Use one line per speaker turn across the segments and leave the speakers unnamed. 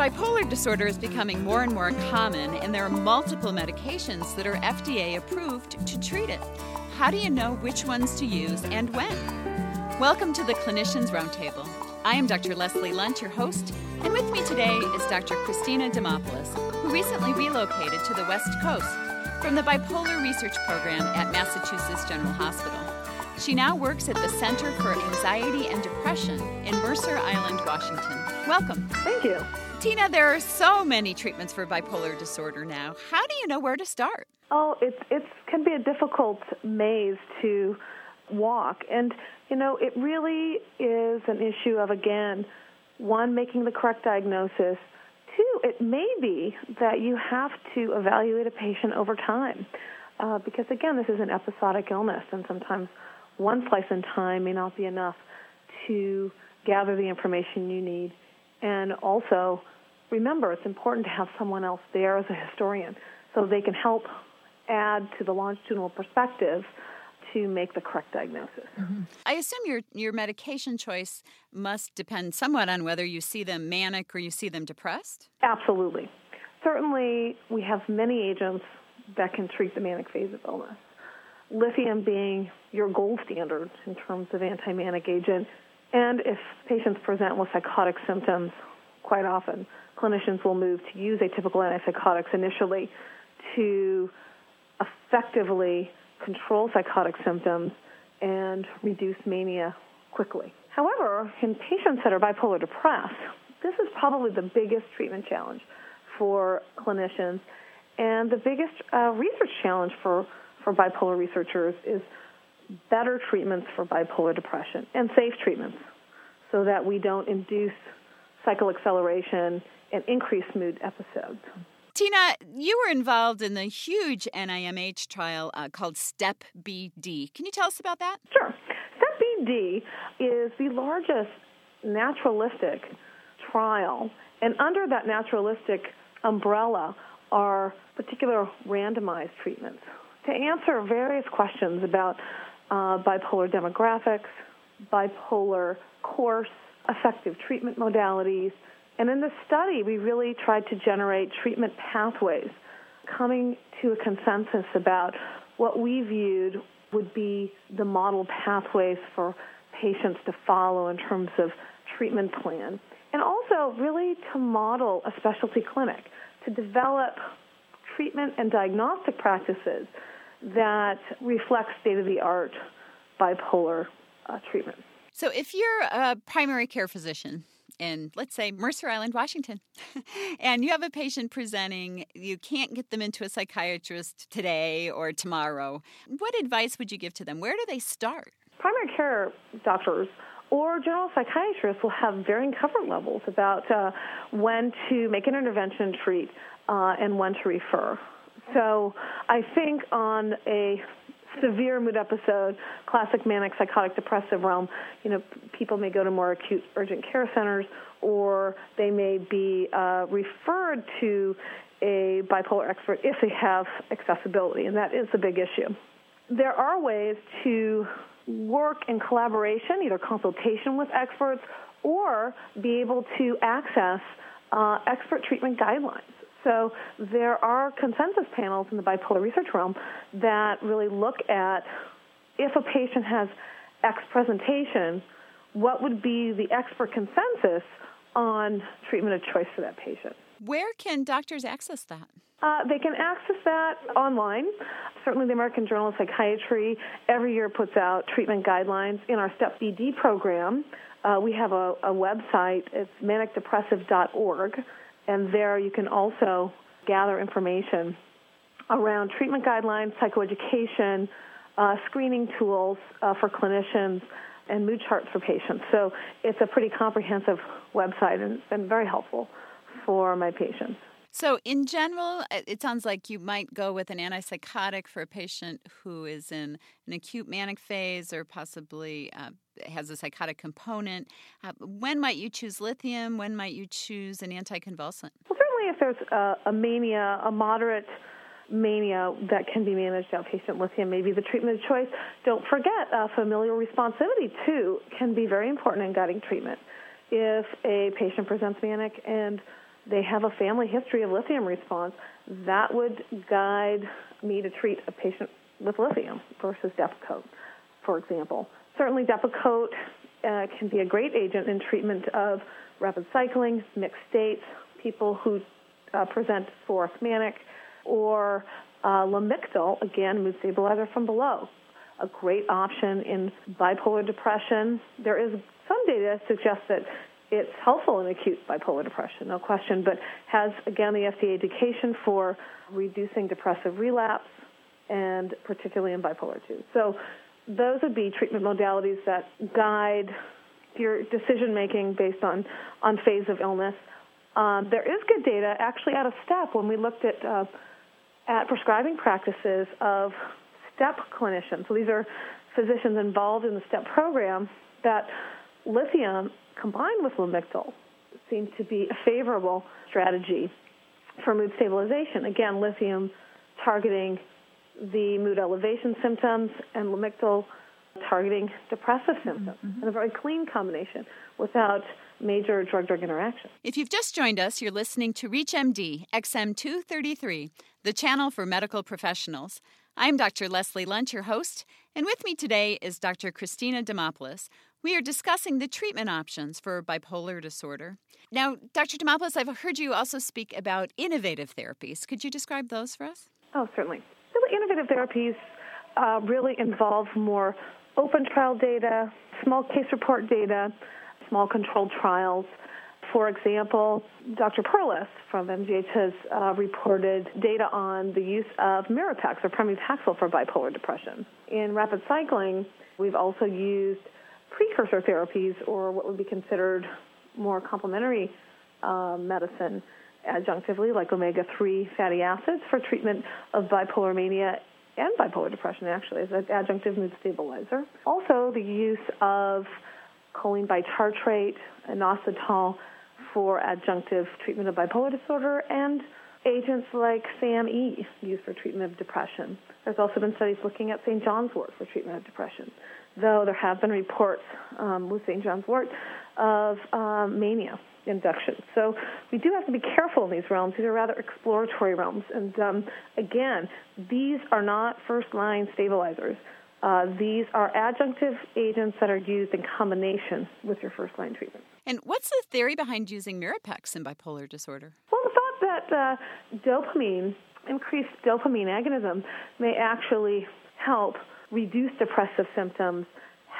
Bipolar disorder is becoming more and more common, and there are multiple medications that are FDA approved to treat it. How do you know which ones to use and when? Welcome to the Clinicians Roundtable. I am Dr. Leslie Lundt, your host, and with me today is Dr. Christina Demopulos, who recently relocated to the West Coast from the Bipolar Research Program at Massachusetts General Hospital. She now works at the Center for Anxiety and Depression in Mercer Island, Washington. Welcome.
Thank you.
Tina, there are so many treatments for bipolar disorder now. How do you know where to start?
Oh, it it can be a difficult maze to walk, and you know it really is an issue of again, one making the correct diagnosis. Two, it may be that you have to evaluate a patient over time, uh, because again, this is an episodic illness, and sometimes one slice in time may not be enough to gather the information you need. And also, remember, it's important to have someone else there as a historian so they can help add to the longitudinal perspective to make the correct diagnosis.
Mm-hmm. I assume your your medication choice must depend somewhat on whether you see them manic or you see them depressed.
Absolutely. Certainly, we have many agents that can treat the manic phase of illness. Lithium being your gold standard in terms of anti-manic agent. And if patients present with psychotic symptoms, quite often clinicians will move to use atypical antipsychotics initially to effectively control psychotic symptoms and reduce mania quickly. However, in patients that are bipolar depressed, this is probably the biggest treatment challenge for clinicians and the biggest uh, research challenge for, for bipolar researchers is better treatments for bipolar depression and safe treatments so that we don't induce cycle acceleration and increase mood episodes.
Tina, you were involved in the huge NIMH trial uh, called STEP BD. Can you tell us about that?
Sure. STEP BD is the largest naturalistic trial, and under that naturalistic umbrella are particular randomized treatments to answer various questions about uh, bipolar demographics, bipolar course, effective treatment modalities, and in the study, we really tried to generate treatment pathways, coming to a consensus about what we viewed would be the model pathways for patients to follow in terms of treatment plan. And also, really to model a specialty clinic, to develop treatment and diagnostic practices that reflect state of the art bipolar uh, treatment.
So, if you're a primary care physician, in, let's say, Mercer Island, Washington, and you have a patient presenting, you can't get them into a psychiatrist today or tomorrow, what advice would you give to them? Where do they start?
Primary care doctors or general psychiatrists will have varying comfort levels about uh, when to make an intervention treat uh, and when to refer. So I think on a severe mood episode, classic manic psychotic depressive realm, you know, people may go to more acute urgent care centers or they may be uh, referred to a bipolar expert if they have accessibility, and that is the big issue. There are ways to work in collaboration, either consultation with experts or be able to access uh, expert treatment guidelines. So there are consensus panels in the bipolar research realm that really look at if a patient has X presentation, what would be the expert consensus on treatment of choice for that patient.
Where can doctors access that?
Uh, they can access that online. Certainly, the American Journal of Psychiatry every year puts out treatment guidelines. In our STEP BD program, uh, we have a, a website. It's manicdepressive.org and there you can also gather information around treatment guidelines, psychoeducation, uh, screening tools uh, for clinicians, and mood charts for patients. So it's a pretty comprehensive website and it's been very helpful for my patients.
So, in general, it sounds like you might go with an antipsychotic for a patient who is in an acute manic phase or possibly uh, has a psychotic component. Uh, when might you choose lithium? When might you choose an anticonvulsant?
Well, certainly if there's a, a mania, a moderate mania that can be managed outpatient lithium may be the treatment of choice. Don't forget, uh, familial responsivity, too, can be very important in guiding treatment. If a patient presents manic and they have a family history of lithium response, that would guide me to treat a patient with lithium versus Depakote, for example. Certainly, Depakote uh, can be a great agent in treatment of rapid cycling, mixed states, people who uh, present for manic, or uh, Lamictal, again, mood stabilizer from below. A great option in bipolar depression. There is some data that suggests that it's helpful in acute bipolar depression, no question, but has, again, the FDA indication for reducing depressive relapse and particularly in bipolar 2. So those would be treatment modalities that guide your decision making based on, on phase of illness. Um, there is good data actually out of STEP when we looked at, uh, at prescribing practices of STEP clinicians. So these are physicians involved in the STEP program that lithium combined with Lamictal seems to be a favorable strategy for mood stabilization. Again, lithium targeting the mood elevation symptoms and Lamictal targeting depressive mm-hmm. symptoms mm-hmm. and a very clean combination without major drug drug interaction.
If you've just joined us, you're listening to ReachMD XM233, the channel for medical professionals. I'm Dr. Leslie Lundt, your host, and with me today is Dr. Christina Demopulos. We are discussing the treatment options for bipolar disorder. Now, Dr. Demopulos, I've heard you also speak about innovative therapies. Could you describe those for us?
Oh, certainly. Innovative therapies uh, really involve more open trial data, small case report data, small controlled trials. For example, Dr. Perlis from MGH has uh, reported data on the use of Mirapex or Pramipexole for bipolar depression. In rapid cycling, we've also used precursor therapies or what would be considered more complementary uh, medicine adjunctively, like omega 3 fatty acids, for treatment of bipolar mania and bipolar depression, actually, as an adjunctive mood stabilizer. Also, the use of choline bitartrate and inositol for adjunctive treatment of bipolar disorder and agents like SAMe used for treatment of depression. There's also been studies looking at St. John's wort for treatment of depression, though there have been reports um, with St. John's wort of um, mania induction. So we do have to be careful in these realms. These are rather exploratory realms. And um, again, these are not first line stabilizers. Uh, these are adjunctive agents that are used in combination with your first line treatment.
And what's the theory behind using Mirapex in bipolar disorder?
Well, the thought that uh, dopamine, increased dopamine agonism, may actually help reduce depressive symptoms,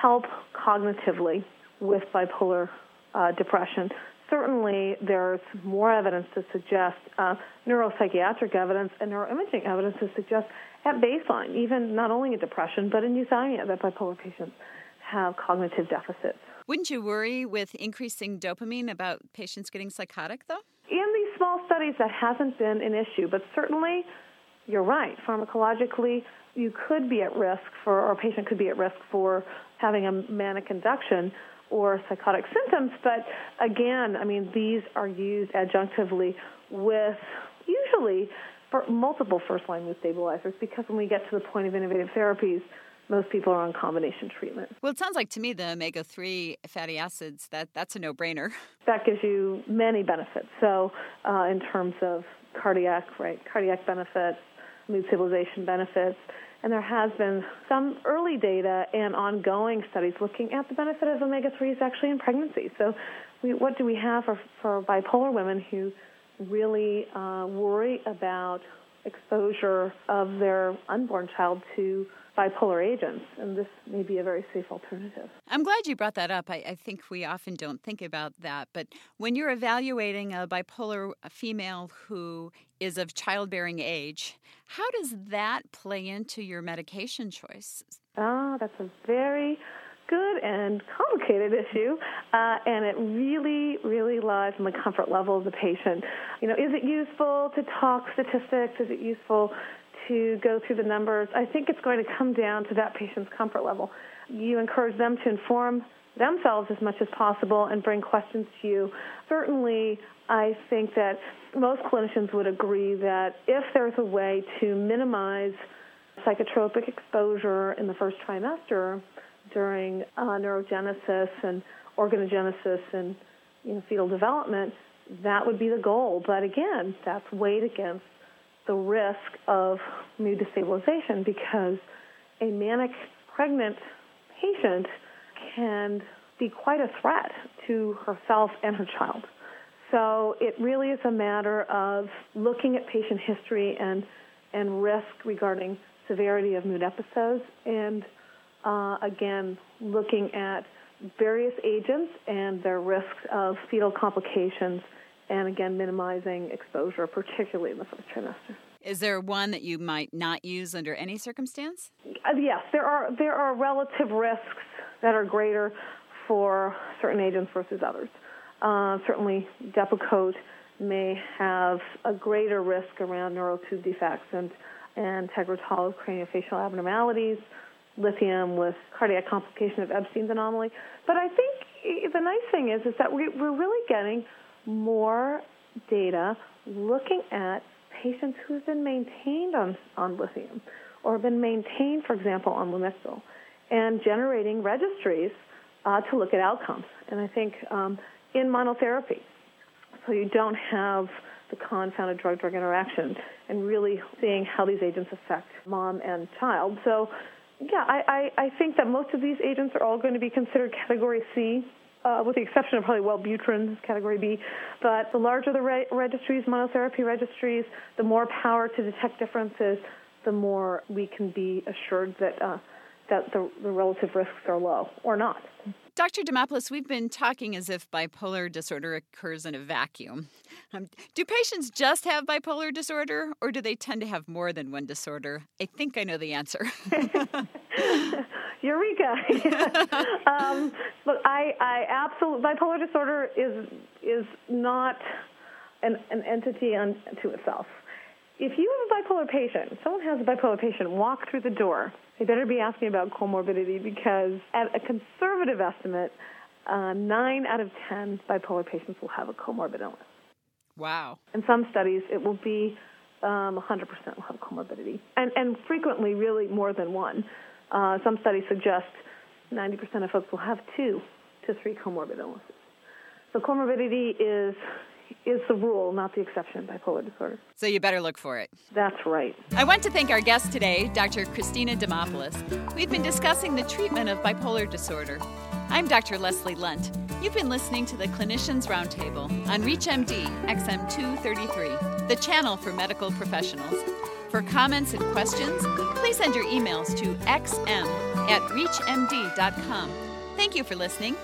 help cognitively with bipolar uh, depression certainly there's more evidence to suggest uh, neuropsychiatric evidence and neuroimaging evidence to suggest at baseline, even not only in depression but in euthymia, that bipolar patients have cognitive deficits.
Wouldn't you worry with increasing dopamine about patients getting psychotic, though?
In these small studies, that hasn't been an issue, but certainly you're right. Pharmacologically, you could be at risk for, or a patient could be at risk for having a manic induction or psychotic symptoms. But again, I mean, these are used adjunctively with usually for multiple first line mood stabilizers because when we get to the point of innovative therapies, most people are on combination treatment.
Well, it sounds like to me the omega three fatty acids that that's a no brainer.
That gives you many benefits. So, uh, in terms of cardiac, right, cardiac benefits, mood stabilization benefits, and there has been some early data and ongoing studies looking at the benefit of omega 3s actually in pregnancy. So, we, what do we have for, for bipolar women who really uh, worry about exposure of their unborn child to bipolar agents, and this may be a very safe alternative.
I'm glad you brought that up. I, I, think we often don't think about that, but when you're evaluating a bipolar female who is of childbearing age, how does that play into your medication choice?
Ah, that's a very good and complicated issue, uh, and it really, really lies in the comfort level of the patient. You know, is it useful to talk statistics? Is it useful to go through the numbers. I think it's going to come down to that patient's comfort level. You encourage them to inform themselves as much as possible and bring questions to you. Certainly, I think that most clinicians would agree that if there's a way to minimize psychotropic exposure in the first trimester during uh, neurogenesis and organogenesis and you know, fetal development, that would be the goal. But again, that's weighed against the risk of mood destabilization because a manic pregnant patient can be quite a threat to herself and her child. So it really is a matter of looking at patient history and and risk regarding severity of mood episodes, and uh, again looking at various agents and their risks of fetal complications, and again minimizing exposure, particularly in the first trimester.
Is there one that you might not use under any circumstance?
Uh, yes, there are there are relative risks that are greater for certain agents versus others. Uh, certainly, Depakote may have a greater risk around neural tube defects and, and tegretol with craniofacial abnormalities, lithium with cardiac complication of Ebstein's anomaly. But I think the nice thing is, is that we, we're really getting more data looking at patients who have been maintained on, on lithium or been maintained, for example, on Lamictal, and generating registries uh, to look at outcomes. And I think um, in monotherapy, so you don't have the confounded drug-drug interaction and really seeing how these agents affect mom and child. So, yeah, I, I, I think that most of these agents are all going to be considered category C, uh, with the exception of probably Wellbutrin, category B. But the larger the re- registries, monotherapy registries, the more power to detect differences, the more we can be assured that uh, that the, the relative risks are low or not.
Dr. Demopulos, we've been talking as if bipolar disorder occurs in a vacuum. Um, do patients just have bipolar disorder, or do they tend to have more than one disorder? I think I know the answer.
Eureka! um, look, I, I absolutely bipolar disorder is is not an, an entity unto itself. If you have a bipolar patient, someone has a bipolar patient walk through the door they better be asking about comorbidity because, at a conservative estimate, uh, nine out of ten bipolar patients will have a comorbid illness.
Wow.
In some studies, it will be um, 100% will have comorbidity, and, and frequently, really more than one. Uh, some studies suggest 90% of folks will have two to three comorbid illnesses. So comorbidity is is the rule, not the exception, bipolar disorder.
So you better look for it.
That's right.
I want to thank our guest today, Dr. Christina Demopulos. We've been discussing the treatment of bipolar disorder. I'm Dr. Leslie Lundt. You've been listening to the Clinicians Roundtable on ReachMD XM233, the channel for medical professionals. For comments and questions, please send your emails to xm at reachmd.com. Thank you for listening.